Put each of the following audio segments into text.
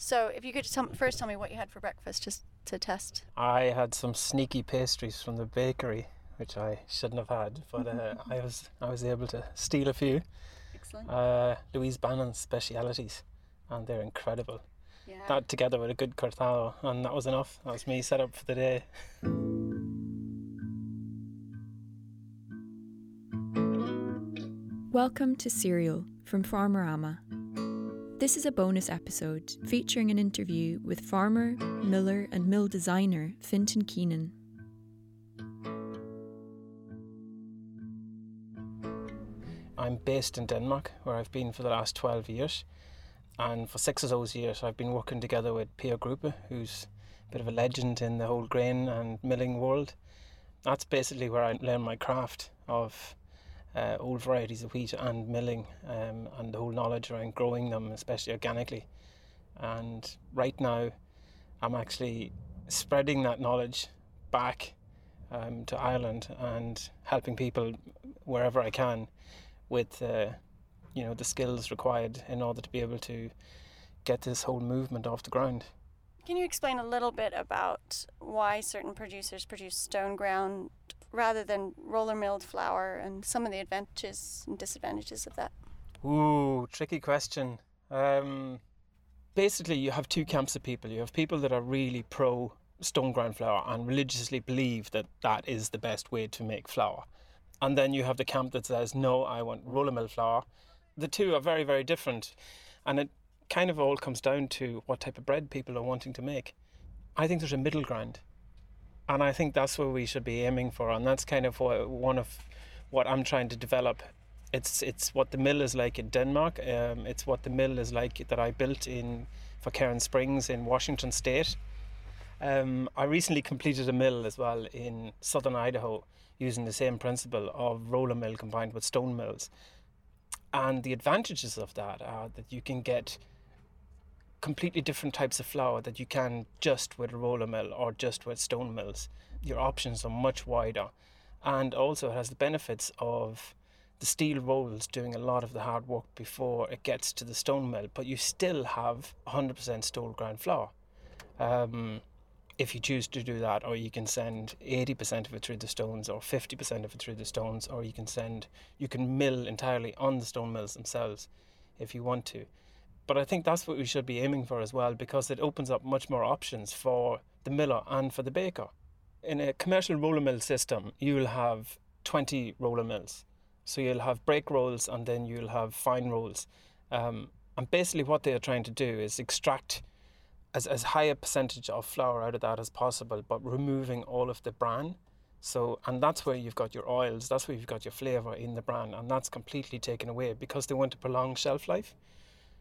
So, if you could tell, first tell me what you had for breakfast, just to test. I had some sneaky pastries from the bakery, which I shouldn't have had, but uh, I was I was able to steal a few. Excellent. Uh, Louise Bannon's specialities, and they're incredible. yeah. That together with a good cortado, and that was enough. That was me set up for the day. Welcome to Cereal from Farmerama. This is a bonus episode featuring an interview with farmer, miller, and mill designer Fintan Keenan. I'm based in Denmark, where I've been for the last 12 years. And for six of those years, I've been working together with Per Grupe, who's a bit of a legend in the whole grain and milling world. That's basically where I learned my craft of uh, old varieties of wheat and milling um, and the whole knowledge around growing them, especially organically. And right now, I'm actually spreading that knowledge back um, to Ireland and helping people wherever I can with uh, you know the skills required in order to be able to get this whole movement off the ground. Can you explain a little bit about why certain producers produce stone ground rather than roller milled flour and some of the advantages and disadvantages of that? Ooh, tricky question. Um, basically, you have two camps of people. You have people that are really pro stone ground flour and religiously believe that that is the best way to make flour. And then you have the camp that says, no, I want roller mill flour. The two are very, very different. And it kind of all comes down to what type of bread people are wanting to make. I think there's a middle ground. And I think that's what we should be aiming for. And that's kind of what, one of what I'm trying to develop. It's it's what the mill is like in Denmark. Um, it's what the mill is like that I built in for Cairnspring in Washington State. Um, I recently completed a mill as well in southern Idaho using the same principle of roller mill combined with stone mills. And the advantages of that are that you can get completely different types of flour that you can just with a roller mill or just with stone mills. Your options are much wider. And also, it has the benefits of the steel rolls doing a lot of the hard work before it gets to the stone mill, but you still have 100% stone ground flour. Um, if you choose to do that, or you can send 80% of it through the stones, or 50% of it through the stones, or you can send, you can mill entirely on the stone mills themselves if you want to. But I think that's what we should be aiming for as well, because it opens up much more options for the miller and for the baker. In a commercial roller mill system, you'll have 20 roller mills. So you'll have break rolls and then you'll have fine rolls. Um, and basically, what they are trying to do is extract as, as high a percentage of flour out of that as possible, but removing all of the bran. So, and that's where you've got your oils, that's where you've got your flavour in the bran, and that's completely taken away because they want to prolong shelf life.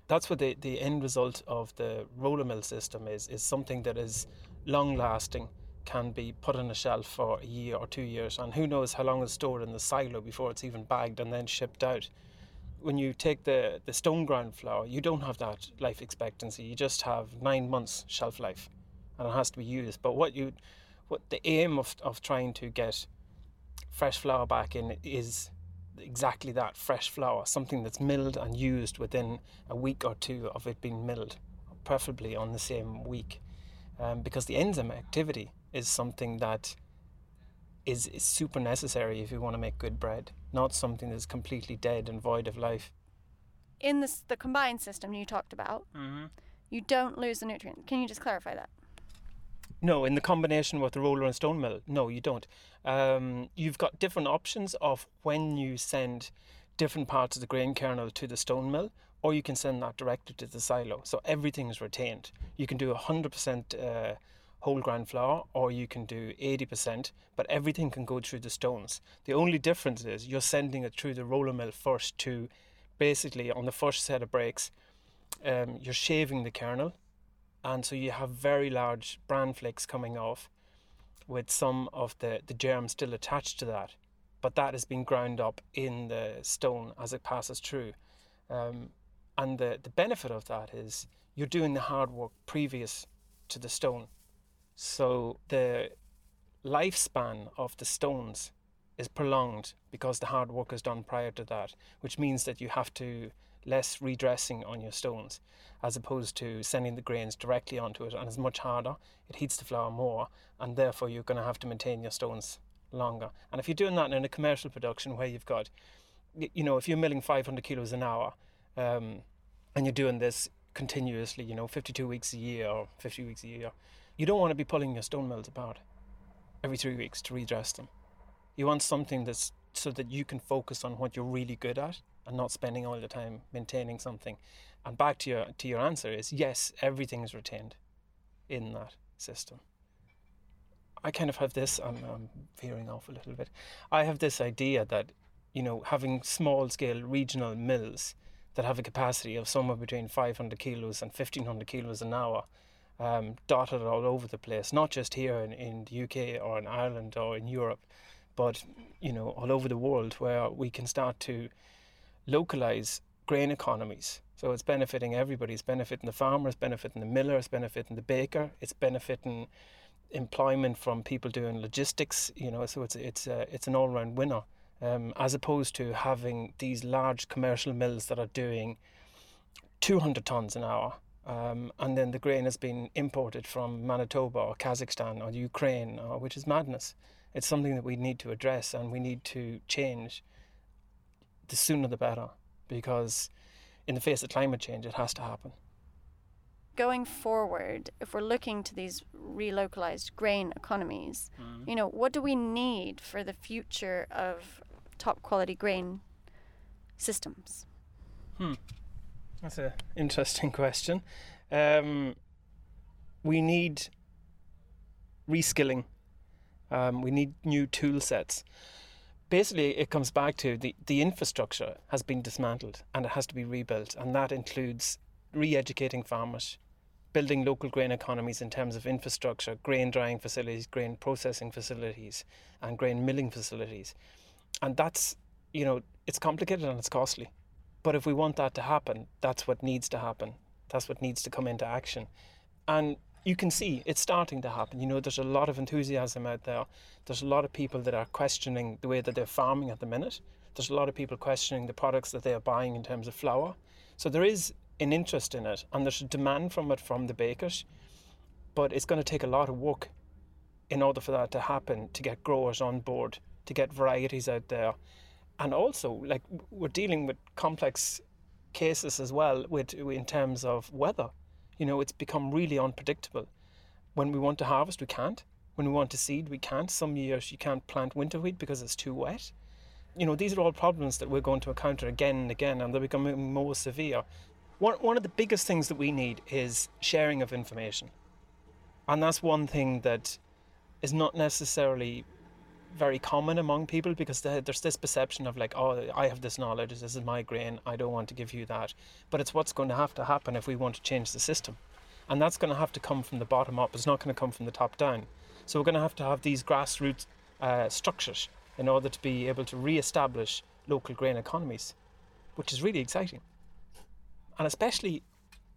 That's what the, the end result of the roller mill system is, is something that is long lasting, can be put on a shelf for a year or two years, and who knows how long it's stored in the silo before it's even bagged and then shipped out when you take the, the stone ground flour, you don't have that life expectancy. You just have nine months shelf life, and it has to be used. But what you, what the aim of, of trying to get fresh flour back in is exactly that fresh flour, something that's milled and used within a week or two of it being milled, preferably on the same week, um, because the enzyme activity is something that is, is super necessary if you want to make good bread, not something that's completely dead and void of life. In this, the combined system you talked about, Mm-hmm. you don't lose the nutrient. Can you just clarify that? No, in the combination with the roller and stone mill, no, you don't. Um, you've got different options of when you send different parts of the grain kernel to the stone mill, or you can send that directly to the silo. So everything is retained. You can do 100% uh, whole grain flour, or you can do 80%, but everything can go through the stones. The only difference is you're sending it through the roller mill first to basically on the first set of breaks, um, you're shaving the kernel and so you have very large bran flakes coming off with some of the, the germ still attached to that but that has been ground up in the stone as it passes through. Um, and the, the benefit of that is you're doing the hard work previous to the stone. So the lifespan of the stones is prolonged because the hard work is done prior to that which means that you have to less redressing on your stones, as opposed to sending the grains directly onto it, and it's much harder. It heats the flour more, and therefore you're going to have to maintain your stones longer. And if you're doing that in a commercial production where you've got, you know, if you're milling 500 kilos an hour, um, and you're doing this continuously, you know, 52 weeks a year or 50 weeks a year, you don't want to be pulling your stone mills apart every three weeks to redress them. You want something that's so that you can focus on what you're really good at and not spending all the time maintaining something. And back to your to your answer is yes, everything is retained in that system. I kind of have this. I'm, I'm veering off a little bit. I have this idea that you know having small scale regional mills that have a capacity of somewhere between 500 kilos and 1500 kilos an hour, um, dotted all over the place, not just here in, in the UK or in Ireland or in Europe, but you know all over the world where we can start to localize grain economies. So it's benefiting everybody. It's benefiting the farmer, it's benefiting the miller, it's benefiting the baker, it's benefiting employment from people doing logistics. You know, so it's it's uh, it's an all round winner. Um, as opposed to having these large commercial mills that are doing 200 tons an hour, um, and then the grain has been imported from Manitoba or Kazakhstan or Ukraine, or, which is madness. It's something that we need to address and we need to change. The sooner the better, because in the face of climate change, it has to happen. Going forward, if we're looking to these relocalized grain economies, mm. you know, what do we need for the future of top quality grain systems? Hmm. That's an interesting question. Um, we need reskilling. Um, we need new tool sets basically it comes back to the, the infrastructure has been dismantled and it has to be rebuilt and that includes re-educating farmers building local grain economies in terms of infrastructure grain drying facilities grain processing facilities and grain milling facilities. And that's you know it's complicated and it's costly. But if we want that to happen that's what needs to happen. That's what needs to come into action. And you can see it's starting to happen. You know, there's a lot of enthusiasm out there. There's a lot of people that are questioning the way that they're farming at the minute. There's a lot of people questioning the products that they are buying in terms of flour. So there is an interest in it, and there's a demand from it from the bakers. But it's going to take a lot of work in order for that to happen to get growers on board, to get varieties out there. And also, like we're dealing with complex cases as well with in terms of weather. You know, it's become really unpredictable. When we want to harvest, we can't. When we want to seed, we can't. Some years you can't plant winter wheat because it's too wet. You know, these are all problems that we're going to encounter again and again, and they're becoming more severe. One, one of the biggest things that we need is sharing of information. And that's one thing that is not necessarily very common among people because there's this perception of like, oh, I have this knowledge, this is my grain, I don't want to give you that. But it's what's going to have to happen if we want to change the system. And that's going to have to come from the bottom up, it's not going to come from the top down. So we're going to have to have these grassroots uh, structures in order to be able to re establish local grain economies, which is really exciting. And especially,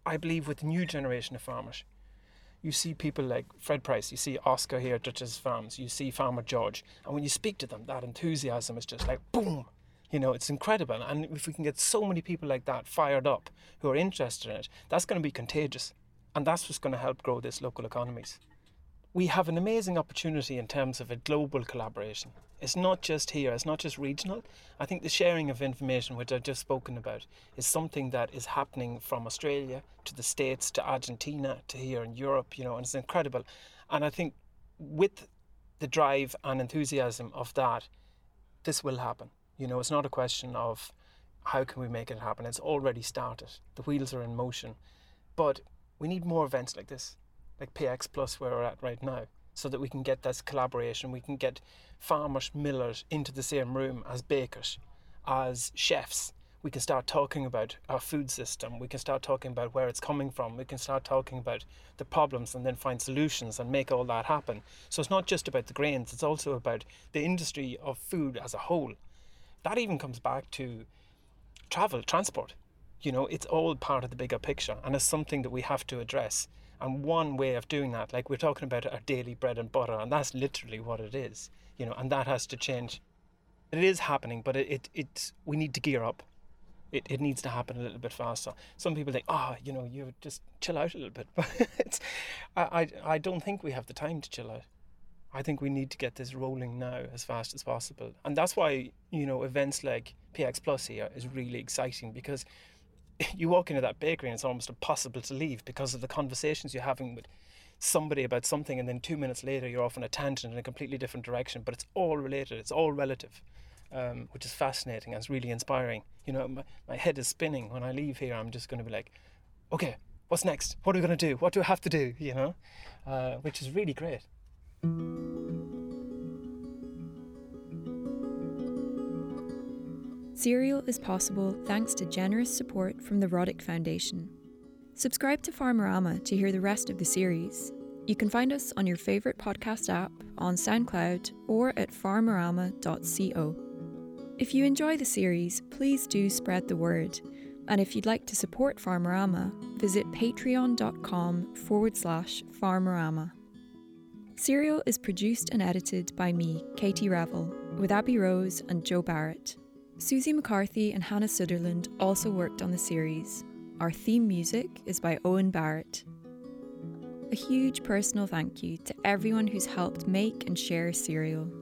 I believe, with the new generation of farmers you see people like Fred Price, you see Oscar here at Duchess Farms, you see Farmer George, and when you speak to them, that enthusiasm is just like boom. You know, it's incredible. And if we can get so many people like that fired up who are interested in it, that's going to be contagious. And that's what's going to help grow this local economies we have an amazing opportunity in terms of a global collaboration. It's not just here, it's not just regional. I think the sharing of information, which I've just spoken about, is something that is happening from Australia to the States to Argentina to here in Europe, you know, and it's incredible. And I think with the drive and enthusiasm of that, this will happen. You know, it's not a question of how can we make it happen. It's already started. The wheels are in motion. But we need more events like this like PX Plus where we're at right now, so that we can get this collaboration. We can get farmers, millers into the same room as bakers, as chefs. We can start talking about our food system. We can start talking about where it's coming from. We can start talking about the problems and then find solutions and make all that happen. So it's not just about the grains, it's also about the industry of food as a whole. That even comes back to travel, transport. You know, it's all part of the bigger picture and it's something that we have to address. And one way of doing that, like we're talking about our daily bread and butter, and that's literally what it is, you know, and that has to change. It is happening, but it, it it's we need to gear up. it, it needs to happen a little bit faster. Some people think, oh, you know, you just chill out a little bit. But it's, I, I, I don't think we have the time to chill out. I think we need to get this rolling now as fast as possible. And that's why, you know, events like PX Plus here is really exciting because you walk into that bakery and it's almost impossible to leave because of the conversations you're having with somebody about something and then two minutes later you're off on a tangent in a completely different direction but it's all related it's all relative um, which is fascinating and it's really inspiring. You know my, my head is spinning when i leave here i'm just going to be like okay what's next? What are we going to do? What do i have to do? You know? Uh, which is really great Cereal is possible thanks to generous support from the Roddick Foundation. Subscribe to Farmerama to hear the rest of the series. You can find us on your favourite podcast app, on SoundCloud, or at farmerama.co. If you enjoy the series, please do spread the word. And if you'd like to support Farmerama, visit patreon.com forward slash farmerama. Cereal is produced and edited by me, Katie Revell, with Abby Rose and Jo Barrett. Susie McCarthy and Hannah Sutherland also worked on the series. Our theme music is by Owen Barrett. A huge personal thank you to everyone who's helped make and share a Cereal.